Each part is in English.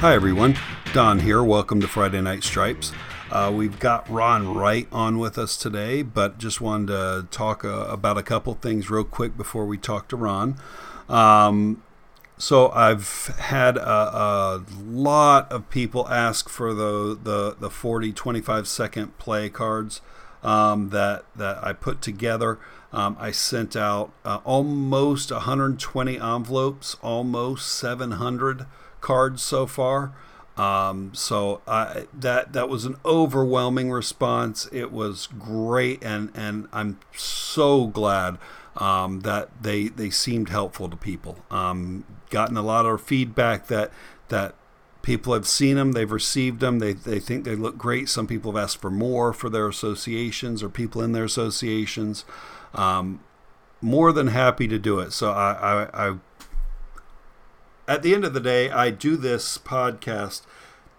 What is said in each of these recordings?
Hi, everyone. Don here. Welcome to Friday Night Stripes. Uh, we've got Ron Wright on with us today, but just wanted to talk uh, about a couple things real quick before we talk to Ron. Um, so I've had a, a, lot of people ask for the, the, the 40, 25 second play cards um, that, that I put together. Um, I sent out uh, almost 120 envelopes, almost 700 cards so far. Um, so that that was an overwhelming response. It was great, and and I'm so glad um, that they they seemed helpful to people. Um, gotten a lot of feedback that that people have seen them, they've received them, they they think they look great. Some people have asked for more for their associations or people in their associations. Um, more than happy to do it. So I, I, I at the end of the day, I do this podcast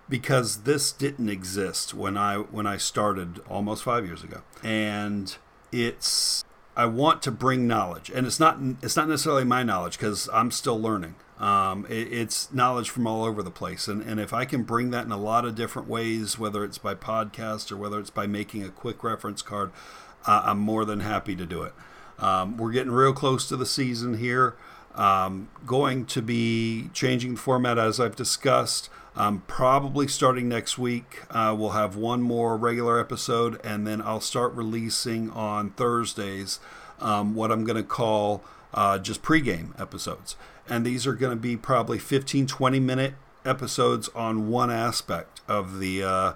because this didn't exist when I when I started almost five years ago, and it's I want to bring knowledge, and it's not it's not necessarily my knowledge because I'm still learning. Um, it, it's knowledge from all over the place, and and if I can bring that in a lot of different ways, whether it's by podcast or whether it's by making a quick reference card, uh, I'm more than happy to do it. Um, we're getting real close to the season here. Um, going to be changing the format as I've discussed. Um, probably starting next week, uh, we'll have one more regular episode, and then I'll start releasing on Thursdays um, what I'm going to call uh, just pregame episodes. And these are going to be probably 15, 20 minute episodes on one aspect of the uh,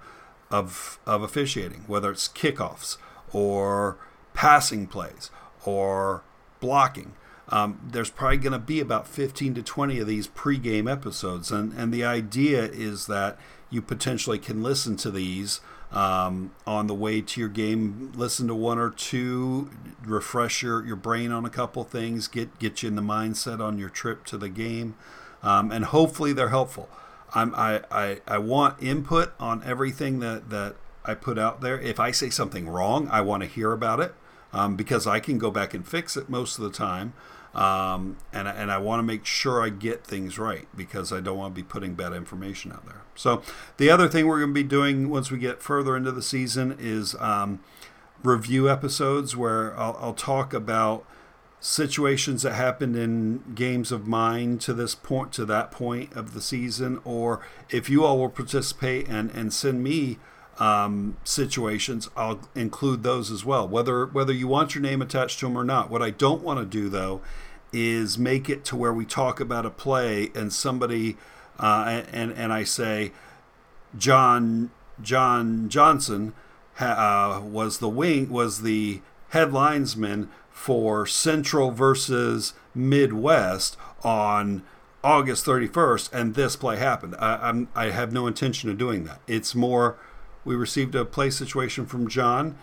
of of officiating, whether it's kickoffs or passing plays or blocking. Um, there's probably going to be about 15 to 20 of these pregame episodes, and and the idea is that you potentially can listen to these um, on the way to your game. Listen to one or two, refresh your, your brain on a couple things, get get you in the mindset on your trip to the game, um, and hopefully they're helpful. I'm, I, I I want input on everything that that I put out there. If I say something wrong, I want to hear about it um, because I can go back and fix it most of the time. Um, and, and I want to make sure I get things right because I don't want to be putting bad information out there. So, the other thing we're going to be doing once we get further into the season is um, review episodes where I'll, I'll talk about situations that happened in games of mine to this point to that point of the season or if you all will participate and and send me um, situations i'll include those as well whether whether you want your name attached to them or not what i don't want to do though is make it to where we talk about a play and somebody uh, and and I say John John Johnson uh, was the wing was the headlinesman for Central versus Midwest on August 31st, and this play happened. I, I'm, I have no intention of doing that. It's more, we received a play situation from John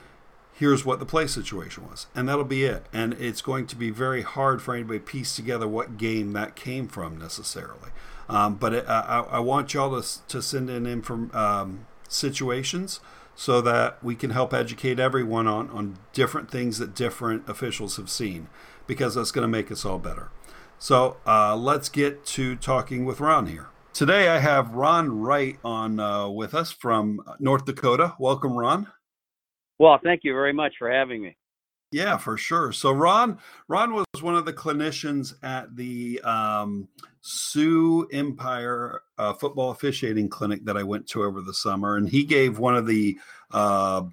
here's what the play situation was. And that'll be it. And it's going to be very hard for anybody to piece together what game that came from necessarily. Um, but it, I, I, want y'all to, to send in inform, um, situations so that we can help educate everyone on, on different things that different officials have seen because that's going to make us all better. So uh, let's get to talking with Ron here. Today I have Ron Wright on uh, with us from North Dakota. Welcome, Ron. Well, thank you very much for having me. Yeah, for sure. So Ron, Ron was one of the clinicians at the um, Sioux Empire uh, football officiating clinic that I went to over the summer, and he gave one of the uh,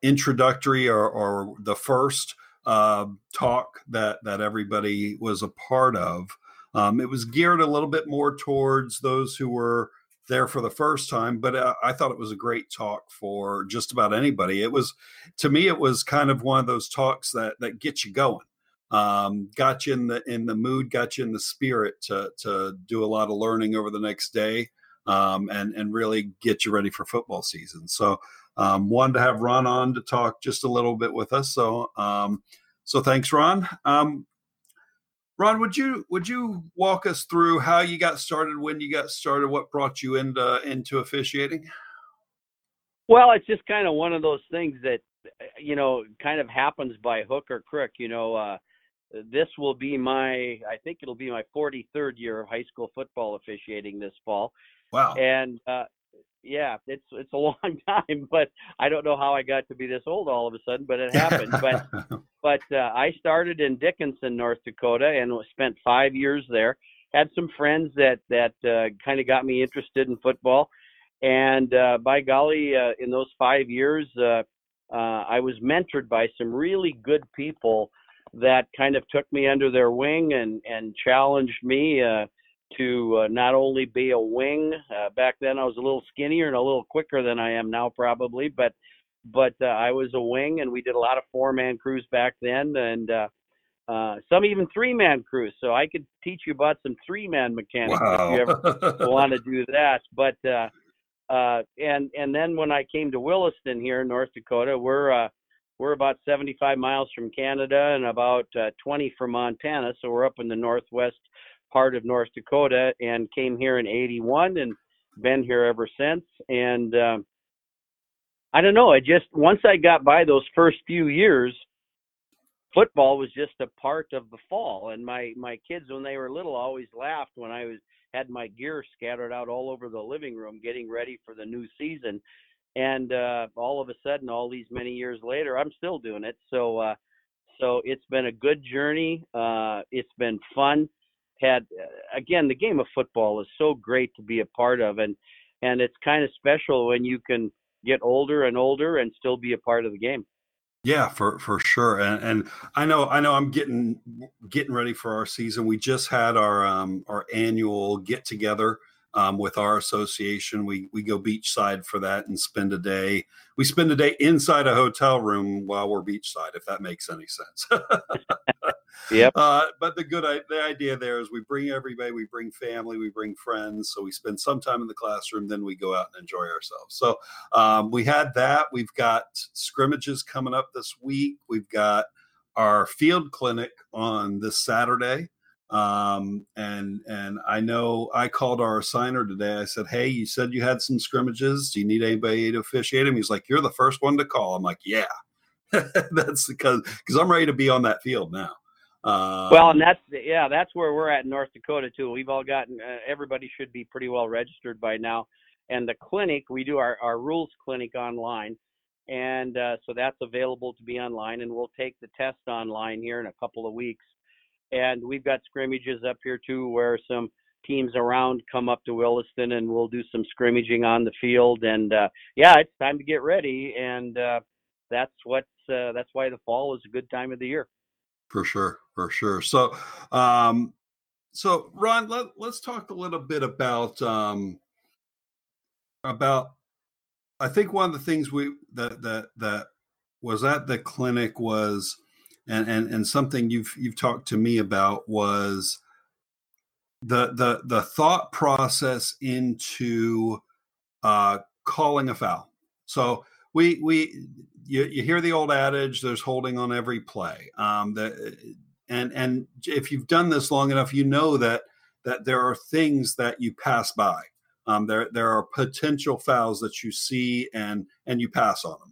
introductory or, or, the first uh, talk that that everybody was a part of. Um, it was geared a little bit more towards those who were there for the first time, but uh, I thought it was a great talk for just about anybody. It was, to me, it was kind of one of those talks that that get you going, um, got you in the in the mood, got you in the spirit to to do a lot of learning over the next day, um, and and really get you ready for football season. So, um, wanted to have Ron on to talk just a little bit with us. So, um, so thanks, Ron. Um, Ron, would you would you walk us through how you got started, when you got started, what brought you into into officiating? Well, it's just kind of one of those things that you know kind of happens by hook or crook. You know, uh, this will be my, I think it'll be my 43rd year of high school football officiating this fall. Wow. And uh, yeah, it's it's a long time, but I don't know how I got to be this old all of a sudden, but it happened. but but uh, I started in Dickinson, North Dakota, and spent five years there. Had some friends that that uh, kind of got me interested in football, and uh, by golly, uh, in those five years, uh, uh, I was mentored by some really good people that kind of took me under their wing and and challenged me. Uh, to uh, not only be a wing. Uh, back then, I was a little skinnier and a little quicker than I am now, probably. But but uh, I was a wing, and we did a lot of four man crews back then, and uh, uh, some even three man crews. So I could teach you about some three man mechanics wow. if you ever want to do that. But uh, uh, and and then when I came to Williston here in North Dakota, we're uh, we're about 75 miles from Canada and about uh, 20 from Montana, so we're up in the northwest part of North Dakota and came here in 81 and been here ever since. And um, I don't know, I just, once I got by those first few years, football was just a part of the fall. And my, my kids, when they were little, always laughed when I was, had my gear scattered out all over the living room getting ready for the new season. And uh, all of a sudden, all these many years later, I'm still doing it. So, uh, so it's been a good journey. Uh, it's been fun had uh, again the game of football is so great to be a part of and and it's kind of special when you can get older and older and still be a part of the game. Yeah for for sure and, and i know i know i'm getting getting ready for our season. We just had our um our annual get together um, with our association. We we go beachside for that and spend a day. We spend a day inside a hotel room while we're beachside, if that makes any sense. yep. Uh, but the good the idea there is we bring everybody, we bring family, we bring friends. So we spend some time in the classroom, then we go out and enjoy ourselves. So um, we had that. We've got scrimmages coming up this week. We've got our field clinic on this Saturday. Um, and and I know I called our assigner today. I said, "Hey, you said you had some scrimmages. Do you need anybody to officiate them?" He's like, "You're the first one to call." I'm like, "Yeah." that's because because I'm ready to be on that field now. Um, well, and that's yeah, that's where we're at in North Dakota too. We've all gotten uh, everybody should be pretty well registered by now. And the clinic, we do our our rules clinic online, and uh, so that's available to be online. And we'll take the test online here in a couple of weeks and we've got scrimmages up here too where some teams around come up to Williston and we'll do some scrimmaging on the field. And uh yeah it's time to get ready. And uh that's what uh, that's why the fall is a good time of the year. For sure for sure. So um so Ron let, let's talk a little bit about um about I think one of the things we that that that was at the clinic was and and and something you've you've talked to me about was the the the thought process into uh, calling a foul. So we we you, you hear the old adage, "There's holding on every play." Um, that and and if you've done this long enough, you know that that there are things that you pass by. Um, there there are potential fouls that you see and and you pass on them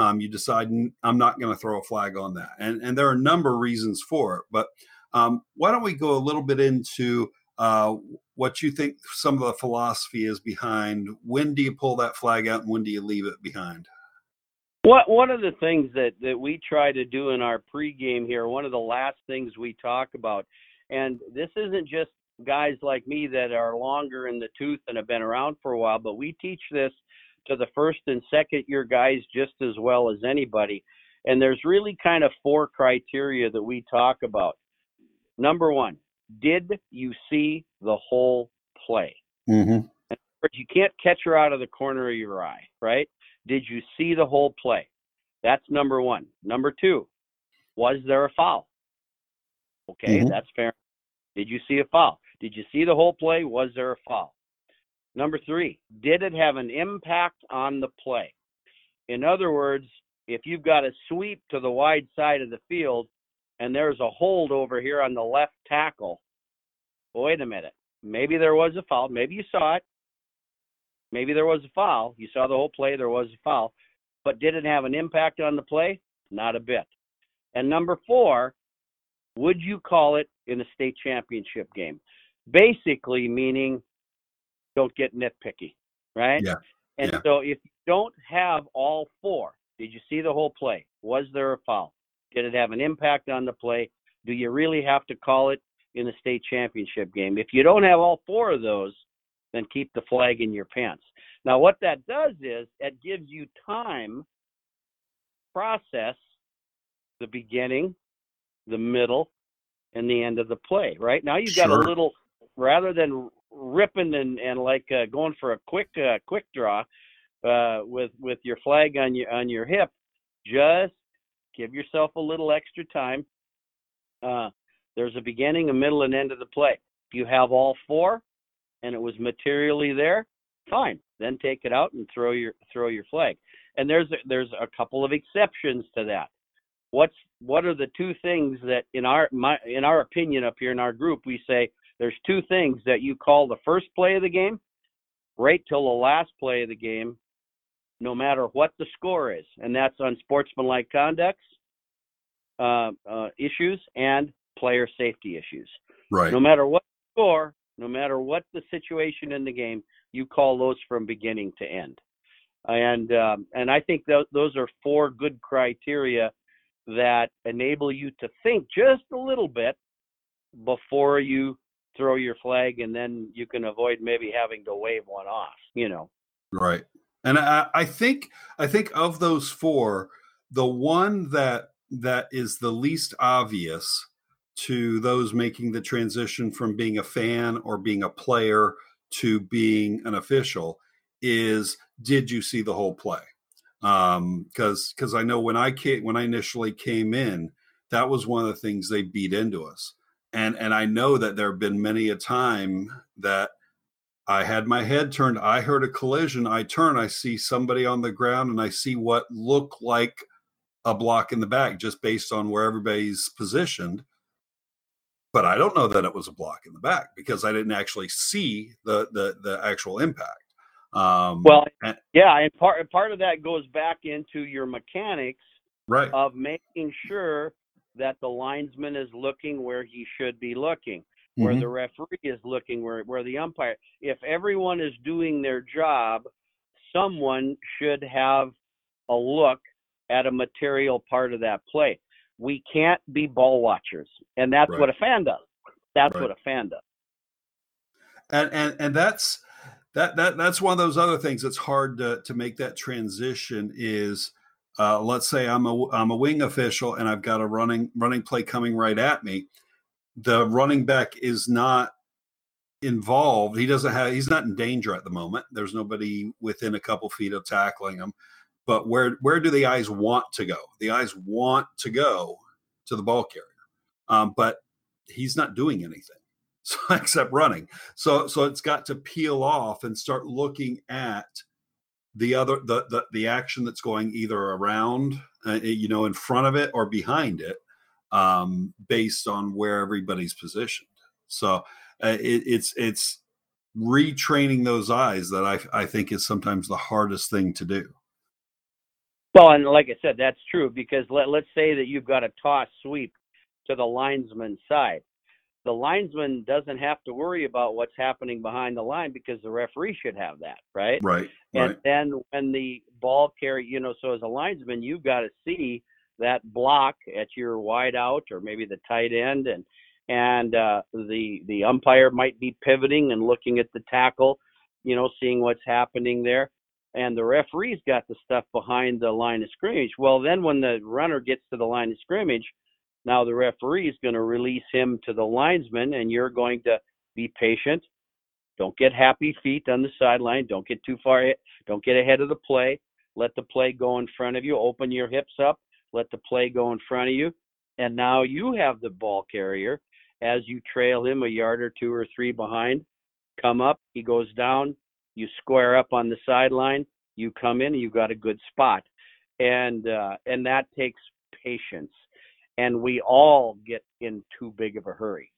um, you decide I'm not going to throw a flag on that, and and there are a number of reasons for it. But um, why don't we go a little bit into uh, what you think some of the philosophy is behind when do you pull that flag out and when do you leave it behind? What one of the things that that we try to do in our pregame here, one of the last things we talk about, and this isn't just guys like me that are longer in the tooth and have been around for a while, but we teach this to the first and second year guys just as well as anybody. And there's really kind of four criteria that we talk about. Number one, did you see the whole play? Mm-hmm. You can't catch her out of the corner of your eye, right? Did you see the whole play? That's number one. Number two, was there a foul? Okay, mm-hmm. that's fair. Did you see a foul? Did you see the whole play? Was there a foul? Number three, did it have an impact on the play? In other words, if you've got a sweep to the wide side of the field and there's a hold over here on the left tackle, wait a minute. Maybe there was a foul. Maybe you saw it. Maybe there was a foul. You saw the whole play, there was a foul. But did it have an impact on the play? Not a bit. And number four, would you call it in a state championship game? Basically, meaning don't get nitpicky, right? Yeah. And yeah. so if you don't have all four, did you see the whole play? Was there a foul? Did it have an impact on the play? Do you really have to call it in the state championship game? If you don't have all four of those, then keep the flag in your pants. Now, what that does is it gives you time process the beginning, the middle, and the end of the play. Right now, you've got Sure. a little rather than ripping and and like uh, going for a quick uh, quick draw uh, with with your flag on your on your hip. Just give yourself a little extra time. Uh, there's a beginning, a middle, and end of the play. If you have all four, and it was materially there, fine. Then take it out and throw your throw your flag. And there's a, there's a couple of exceptions to that. What's what are the two things that in our my in our opinion up here in our group we say there's two things that you call the first play of the game right till the last play of the game no matter what the score is and that's unsportsmanlike conducts uh, uh, issues and player safety issues Right. no matter what the score no matter what the situation in the game you call those from beginning to end and um, and i think th- those are four good criteria that enable you to think just a little bit before you throw your flag and then you can avoid maybe having to wave one off you know Right. And I, I think I think of those four, the one that that is the least obvious to those making the transition from being a fan or being a player to being an official is did you see the whole play? Um because because I know when I came when I initially came in, that was one of the things they beat into us. And and I know that there have been many a time that I had my head turned. I heard a collision. I turn. I see somebody on the ground, and I see what looked like a block in the back, just based on where everybody's positioned. But I don't know that it was a block in the back because I didn't actually see the the, the actual impact. Um, well and- yeah and part part of that goes back into your mechanics right, of making sure that the linesman is looking where he should be looking where Mhm. the referee is looking where where the umpire if everyone is doing their job someone should have a look at a material part of that play we can't be ball watchers and that's Right. what a fan does that's Right. what a fan does and and and that's that that that's one of those other things that's hard to to make that transition is uh, let's say I'm a I'm a wing official and I've got a running running play coming right at me. The running back is not involved. He doesn't have he's not in danger at the moment. There's nobody within a couple feet of tackling him. But where where do the eyes want to go? The eyes want to go to the ball carrier, um, but he's not doing anything so, except running. So so it's got to peel off and start looking at the other the the, the action that's going either around uh, you know in front of it or behind it um, based on where everybody's positioned. So uh, it, it's it's retraining those eyes that I I think is sometimes the hardest thing to do. well and like i said that's true because let, let's say that you've got a toss sweep to the linesman's side the linesman doesn't have to worry about what's happening behind the line because the referee should have that right Right. And Right. then when the ball carry, you know, so as a linesman, you've got to see that block at your wide out or maybe the tight end, and and uh, the the umpire might be pivoting and looking at the tackle, you know, seeing what's happening there, and the referee's got the stuff behind the line of scrimmage. Well, then when the runner gets to the line of scrimmage, now the referee is going to release him to the linesman, and you're going to be patient. Don't get happy feet on the sideline. Don't get too far. Don't get ahead of the play. Let the play go in front of you. Open your hips up. Let the play go in front of you. And now you have the ball carrier as you trail him a yard or two or three behind. Come up. He goes down. You square up on the sideline. You come in. You've got a good spot. And uh, and that takes patience. And we all get in too big of a hurry.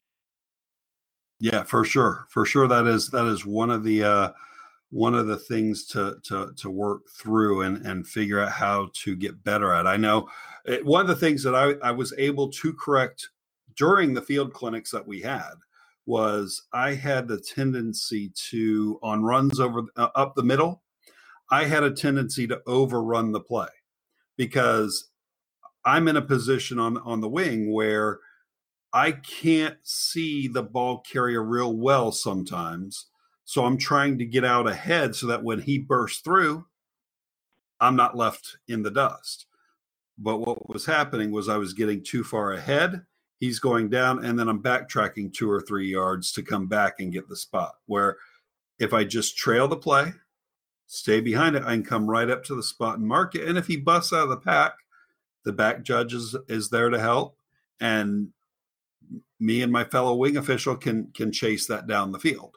Yeah, for sure. For sure that is that is one of the uh one of the things to to to work through and and figure out how to get better at. I know it, one of the things that I I was able to correct during the field clinics that we had was I had the tendency to on runs over uh, up the middle, I had a tendency to overrun the play because I'm in a position on on the wing where I can't see the ball carrier real well sometimes. So I'm trying to get out ahead so that when he bursts through, I'm not left in the dust. But what was happening was I was getting too far ahead. He's going down, and then I'm backtracking two or three yards to come back and get the spot. Where if I just trail the play, stay behind it, I can come right up to the spot and mark it. And if he busts out of the pack, the back judge is, is there to help. And me and my fellow wing official can can chase that down the field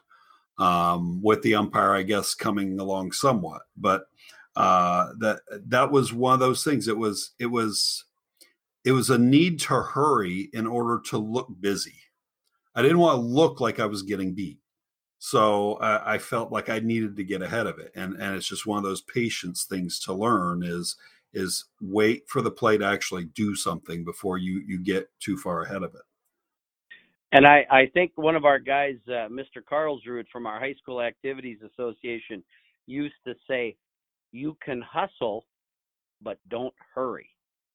um, with the umpire, I guess, coming along somewhat. But uh, that that was one of those things. It was it was it was a need to hurry in order to look busy. I didn't want to look like I was getting beat, so I felt like I needed to get ahead of it. And and it's just one of those patience things to learn is is wait for the play to actually do something before you you get too far ahead of it. And I, I think one of our guys, uh, Mr. Carlsrud from our High School Activities Association, used to say, you can hustle, but don't hurry.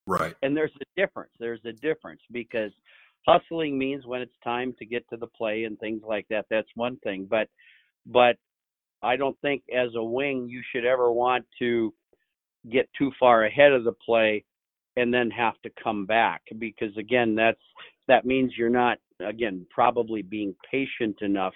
Right. And there's a difference. There's a difference because hustling means when it's time to get to the play and things like that. That's one thing. But but I don't think as a wing you should ever want to get too far ahead of the play and then have to come back because again that's that means you're not again probably being patient enough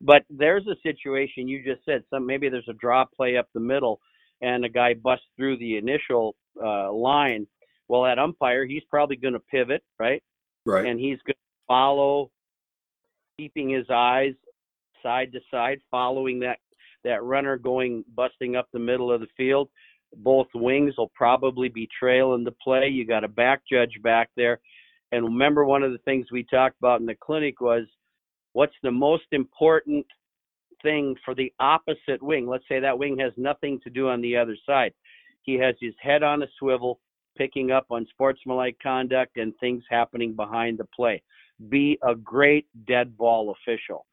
but there's a situation you just said some maybe there's a draw play up the middle and a guy busts through the initial uh, line, well, that umpire, he's probably going to pivot, right? Right. And he's going to follow, keeping his eyes side to side, following that that runner going busting up the middle of the field. Both wings will probably be trailing the play. You got a back judge back there. And remember, one of the things we talked about in the clinic was what's the most important thing for the opposite wing. Let's say that wing has nothing to do on the other side. He has his head on a swivel, picking up on sportsmanlike conduct and things happening behind the play. Be a great dead ball official.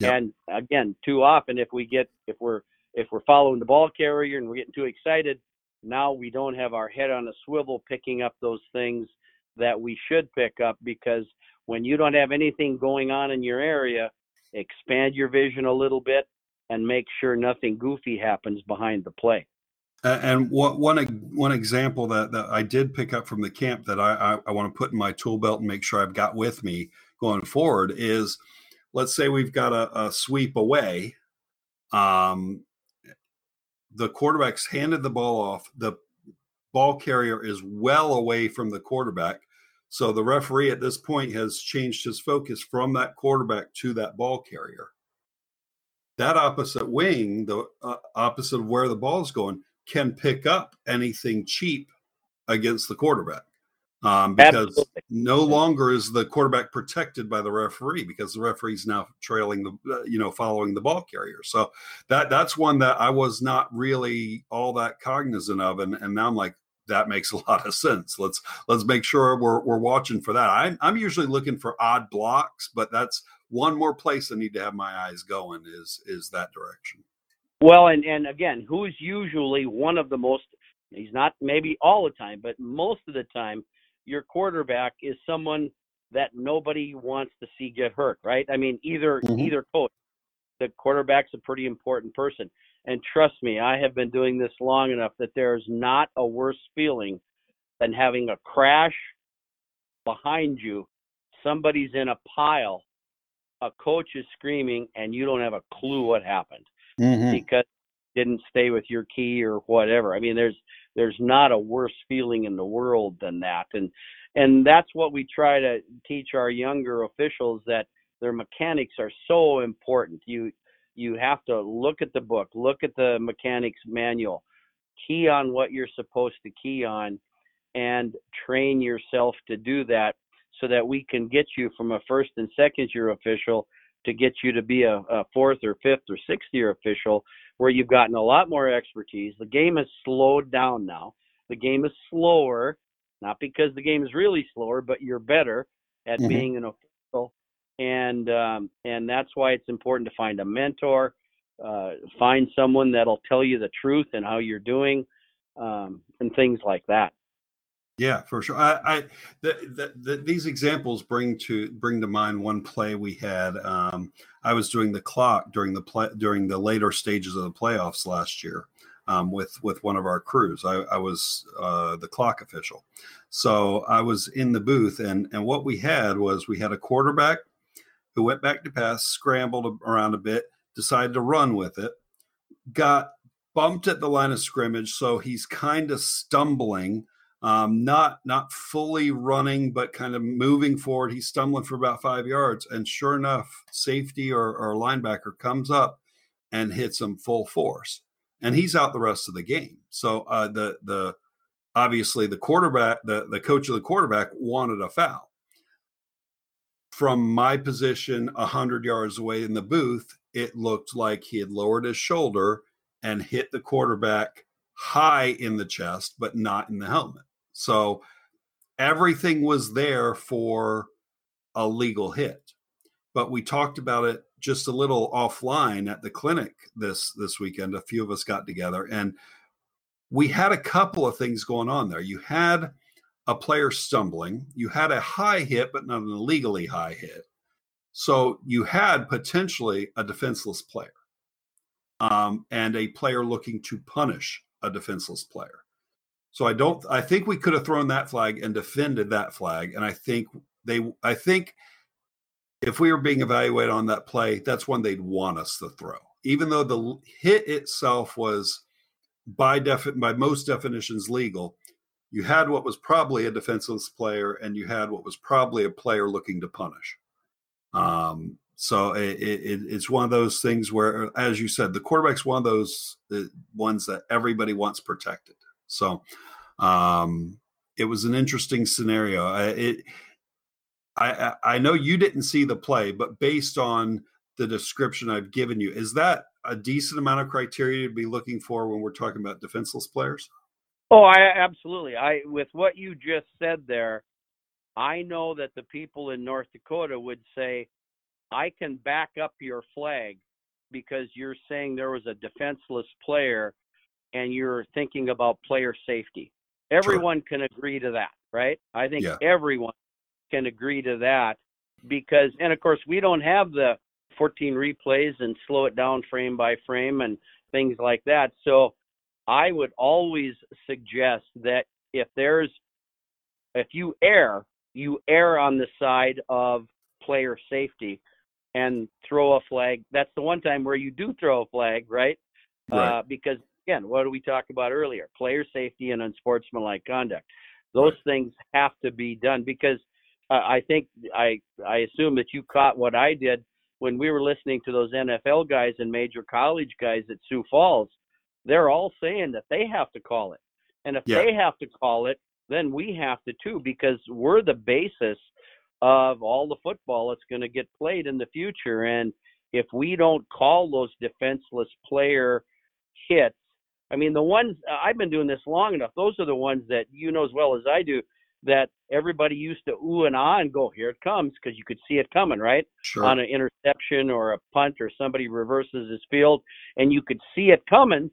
Yep. And again, too often if we get if we're if we're following the ball carrier and we're getting too excited, now we don't have our head on a swivel picking up those things that we should pick up because when you don't have anything going on in your area, expand your vision a little bit, and make sure nothing goofy happens behind the play. And what, one one example that, that I did pick up from the camp that I, I, I want to put in my tool belt and make sure I've got with me going forward is, let's say we've got a, a sweep away. Um, the quarterback's handed the ball off. The ball carrier is well away from the quarterback. So the referee at this point has changed his focus from that quarterback to that ball carrier. That opposite wing, the uh, opposite of where the ball is going, can pick up anything cheap against the quarterback um, because Absolutely. no longer is the quarterback protected by the referee because the referee's now trailing the uh, you know following the ball carrier so that that's one that i was not really all that cognizant of and, and now i'm like that makes a lot of sense. Let's let's make sure we're we're watching for that. I'm I'm usually looking for odd blocks, but that's one more place I need to have my eyes going is is that direction. Well, and and again, who's usually one of the most he's not maybe all the time, but most of the time your quarterback is someone that nobody wants to see get hurt, right? I mean, either mm-hmm. either coach. The quarterback's a pretty important person. And trust me, I have been doing this long enough that there's not a worse feeling than having a crash behind you. Somebody's in a pile. A coach is screaming, and you don't have a clue what happened mm-hmm. because didn't stay with your key or whatever. I mean, there's there's not a worse feeling in the world than that, and and that's what we try to teach our younger officials that their mechanics are so important. You you have to look at the book, look at the mechanics manual, key on what you're supposed to key on, and train yourself to do that so that we can get you from a first and second year official to get you to be a, a fourth or fifth or sixth year official where you've gotten a lot more expertise. The game has slowed down now. The game is slower, not because the game is really slower, but you're better at mm-hmm. being an official, and um, and that's why it's important to find a mentor, uh, find someone that'll tell you the truth and how you're doing, um, and things like that. Yeah, for sure. I, I the, the, the, these examples bring to bring to mind one play we had. Um, I was doing the clock during the play during the later stages of the playoffs last year um, with with one of our crews. I, I was uh, the clock official, so I was in the booth, and and what we had was we had a quarterback who went back to pass, scrambled around a bit, decided to run with it, got bumped at the line of scrimmage, so he's kind of stumbling um, not not fully running, but kind of moving forward. He's stumbling for about five yards, and sure enough, safety or, or linebacker comes up and hits him full force, and he's out the rest of the game. So uh, the the obviously the quarterback, the the coach of the quarterback wanted a foul. From my position, a hundred yards away in the booth, it looked like he had lowered his shoulder and hit the quarterback high in the chest, but not in the helmet. So everything was there for a legal hit. But we talked about it just a little offline at the clinic this this weekend. A few of us got together and we had a couple of things going on there. You had a player stumbling, you had a high hit, but not an illegally high hit. So you had potentially a defenseless player um, and a player looking to punish a defenseless player. So I don't. I think we could have thrown that flag and defended that flag, and I think they. I think if we were being evaluated on that play, that's one they'd want us to throw, even though the hit itself was by defi- by most definitions legal. You had what was probably a defenseless player, and you had what was probably a player looking to punish. Um, so it, it, it's one of those things where, as you said, the quarterback's one of those ones that everybody wants protected. So um, it was an interesting scenario. I, it, I, I know you didn't see the play, but based on the description I've given you, is that a decent amount of criteria to be looking for when we're talking about defenseless players? Oh, I absolutely. I with what you just said there, I know that the people in North Dakota would say, I can back up your flag because you're saying there was a defenseless player and you're thinking about player safety. Everyone can agree to that, right? I think yeah. everyone can agree to that because, and of course, we don't have the 14 replays and slow it down frame by frame and things like that. So I would always suggest that if there's, if you err, you err on the side of player safety and throw a flag. That's the one time where you do throw a flag, right? right. Uh, because again, what did we talk about earlier? Player safety and unsportsmanlike conduct. Those right. things have to be done because uh, I think I I assume that you caught what I did when we were listening to those NFL guys and major college guys at Sioux Falls. They're all saying that they have to call it, and if yeah. they have to call it, then we have to too because we're the basis of all the football that's going to get played in the future. And if we don't call those defenseless player hits I mean, the ones uh, I've been doing this long enough. Those are the ones that you know as well as I do. That everybody used to ooh and ah and go, here it comes, because you could see it coming, right? Sure. On an interception or a punt or somebody reverses his field, and you could see it coming,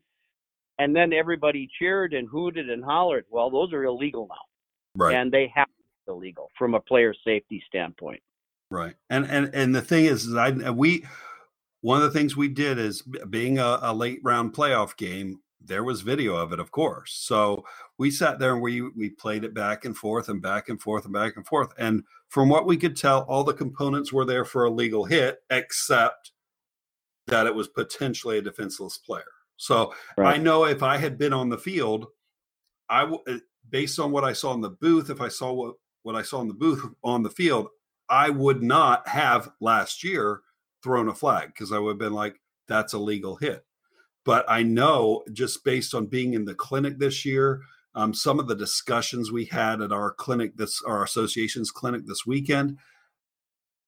and then everybody cheered and hooted and hollered. Well, those are illegal now, right? And they have to be illegal from a player safety standpoint. Right. And and and the thing is, is I we one of the things we did is being a, a late round playoff game there was video of it, of course. So we sat there and we we played it back and forth and back and forth and back and forth. And from what we could tell, all the components were there for a legal hit, except that it was potentially a defenseless player. So right. I know if I had been on the field, I w- uh, based on what I saw in the booth, if I saw what what I saw in the booth on the field, I would not have last year thrown a flag because I would have been like, that's a legal hit. But I know just based on being in the clinic this year, um, some of the discussions we had at our clinic, this our association's clinic this weekend,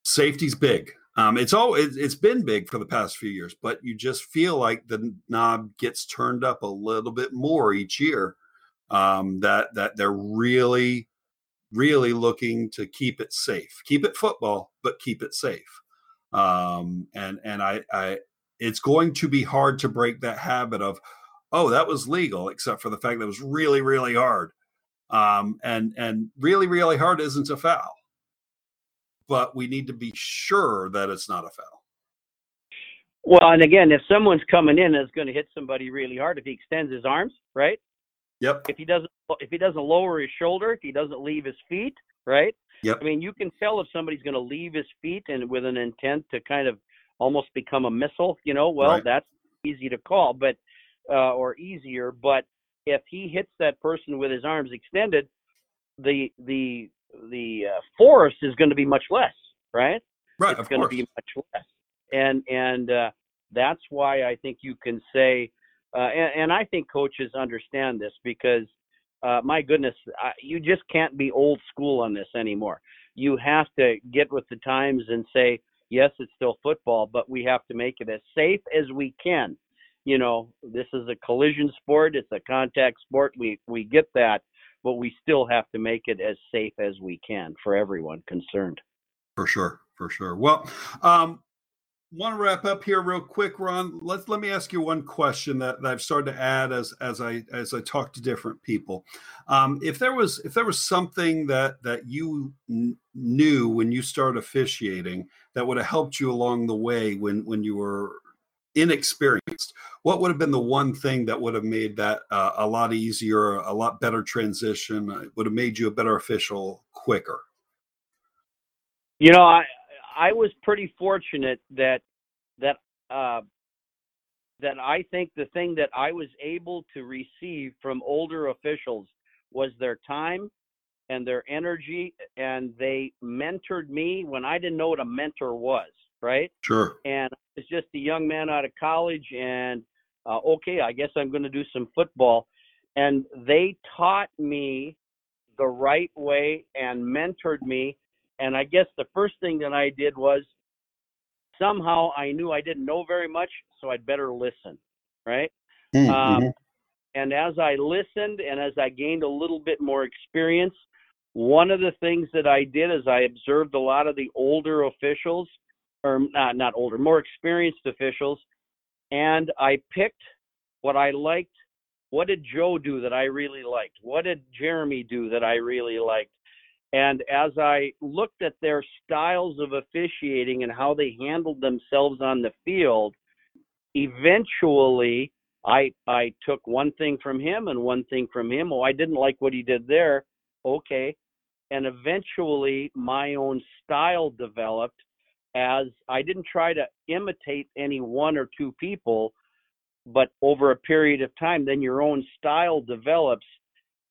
safety's big. Um, it's all it, it's been big for the past few years, but you just feel like the knob gets turned up a little bit more each year. Um, that that they're really really looking to keep it safe, keep it football, but keep it safe. Um, and and I, I, it's going to be hard to break that habit of, oh, that was legal, except for the fact that it was really, really hard. Um, and and really, really hard isn't a foul, but we need to be sure that it's not a foul. Well, and again, if someone's coming in is going to hit somebody really hard, if he extends his arms, right? Yep. If he doesn't, if he doesn't lower his shoulder, if he doesn't leave his feet, right? Yep. I mean, you can tell if somebody's going to leave his feet and with an intent to kind of almost become a missile. You know, well, Right. that's easy to call, but uh, or easier. But if he hits that person with his arms extended, the the the uh, force is going to be much less, right? Right. it's going to be much less. And and uh, that's why I think you can say, uh, and, and I think coaches understand this because, uh, my goodness, I, you just can't be old school on this anymore. You have to get with the times and say, yes, it's still football, but we have to make it as safe as we can. You know, this is a collision sport; it's a contact sport. We we get that, but we still have to make it as safe as we can for everyone concerned. For sure, for sure. Well, um, want to wrap up here real quick, Ron. Let's let me ask you one question that, that I've started to add as as I as I talk to different people. Um, if there was if there was something that that you kn- knew when you started officiating that would have helped you along the way when when you were inexperienced, what would have been the one thing that would have made that uh, a lot easier, a lot better transition, uh, would have made you a better official quicker? You know, I I was pretty fortunate that that uh, that I think the thing that I was able to receive from older officials was their time and their energy, and they mentored me when I didn't know what a mentor was. Right, Sure. and I was just a young man out of college, and uh, okay, I guess I'm going to do some football, and they taught me the right way and mentored me and I guess the first thing that I did was somehow I knew I didn't know very much, so I'd better listen, right? Mm, Um, mhm. and as I listened and as I gained a little bit more experience, one of the things that I did is I observed a lot of the older officials, or not not older, more experienced officials, and I picked what I liked. What did Joe do that I really liked? What did Jeremy do that I really liked? And as I looked at their styles of officiating and how they handled themselves on the field, eventually I I took one thing from him and one thing from him. Oh, I didn't like what he did there. Okay. And eventually my own style developed as I didn't try to imitate any one or two people, but over a period of time then your own style develops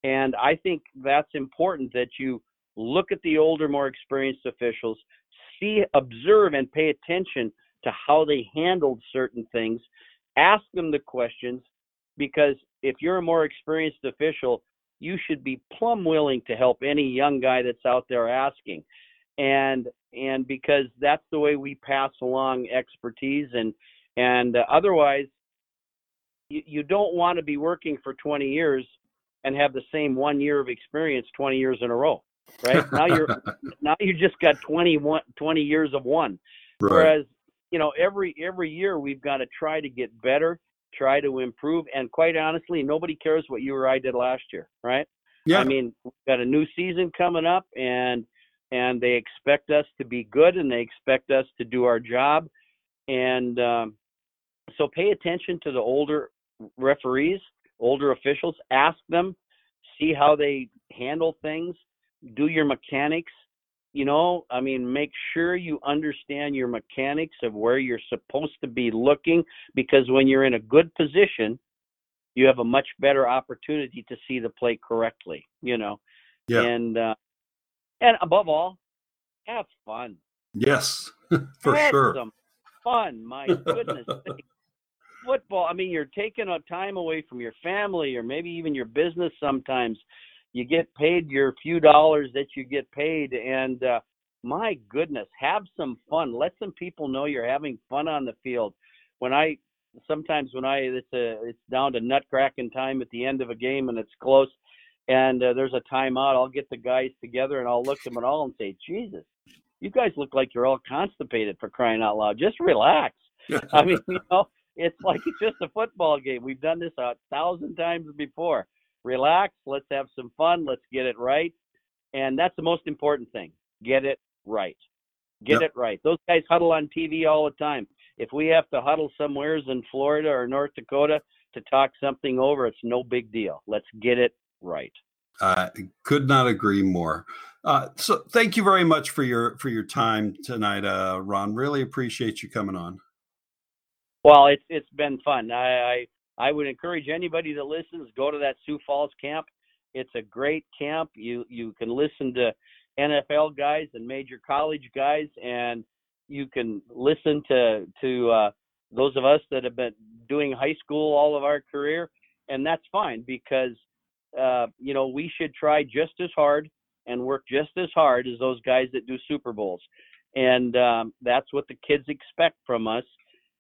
and I think that's important that you look at the older more experienced officials, see observe and pay attention to how they handled certain things ask them the questions because if you're a more experienced official, you should be plumb willing to help any young guy that's out there asking. And and because that's the way we pass along expertise and and uh, otherwise you, you don't want to be working for 20 years and have the same one year of experience 20 years in a row right now you're now you just got 21 20 years of one right. Whereas, you know, every every year we've got to try to get better, try to improve, and quite honestly, nobody cares what you or I did last year, right? Yeah. I mean, we've got a new season coming up, and and they expect us to be good, and they expect us to do our job, and um, so pay attention to the older referees, older officials. Ask them, see how they handle things, do your mechanics you know i mean make sure you understand your mechanics of where you're supposed to be looking because when you're in a good position you have a much better opportunity to see the play correctly you know yeah. and uh and above all have fun yes. For have sure. some fun my goodness football i mean you're taking a time away from your family or maybe even your business sometimes you get paid your few dollars that you get paid and uh my goodness have some fun let some people know you're having fun on the field when i sometimes when i it's a it's down to nut cracking time at the end of a game and it's close and uh, there's a timeout, I'll get the guys together and I'll look them at all and say, Jesus, you guys look like you're all constipated for crying out loud. Just relax. I mean, you know, it's like it's just a football game. We've done this a thousand times before. Relax. Let's have some fun. Let's get it right. And that's the most important thing. Get it right. Get yep. it right. Those guys huddle on TV all the time. If we have to huddle somewheres in Florida or North Dakota to talk something over, it's no big deal. Let's get it right. I could not agree more. Uh, so thank you very much for your for your time tonight, uh, Ron. Really appreciate you coming on. Well, it's it's been fun. I, I I would encourage anybody that listens go to that Sioux Falls camp. It's a great camp. You you can listen to NFL guys and major college guys, and you can listen to to uh, those of us that have been doing high school all of our career, and that's fine because uh, you know we should try just as hard and work just as hard as those guys that do Super Bowls, and um, that's what the kids expect from us.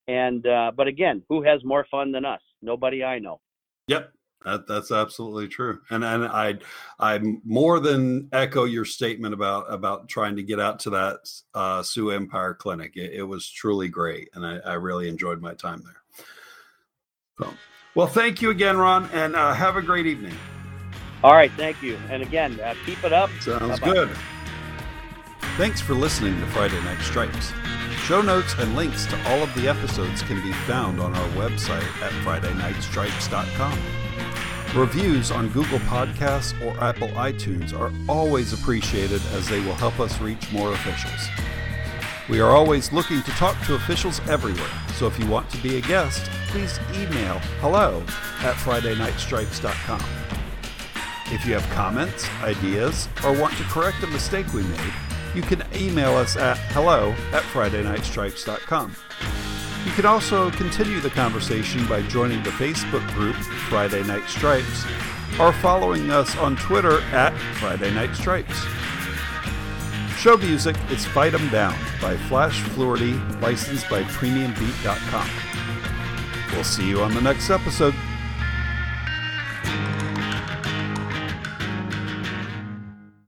And uh, but again, who has more fun than us? Nobody I know. Yep, that, that's absolutely true, and and I I more than echo your statement about about trying to get out to that uh, Sioux Empire Clinic. It, it was truly great, and I, I, really enjoyed my time there. So, well, thank you again, Ron, and uh, have a great evening. All right, thank you, and again, uh, keep it up. Sounds Bye-bye. good. Thanks for listening to Friday Night Stripes. Show notes and links to all of the episodes can be found on our website at FridayNightStripes.com. Reviews on Google Podcasts or Apple iTunes are always appreciated as they will help us reach more officials. We are always looking to talk to officials everywhere, so if you want to be a guest, please email hello at FridayNightStripes.com. If you have comments, ideas, or want to correct a mistake we made, you can email us at hello at FridayNightStripes.com. You can also continue the conversation by joining the Facebook group Friday Night Stripes or following us on Twitter at Friday Night Stripes. Show music is Fight 'em Down by Flash Fluorty, licensed by PremiumBeat.com. We'll see you on the next episode.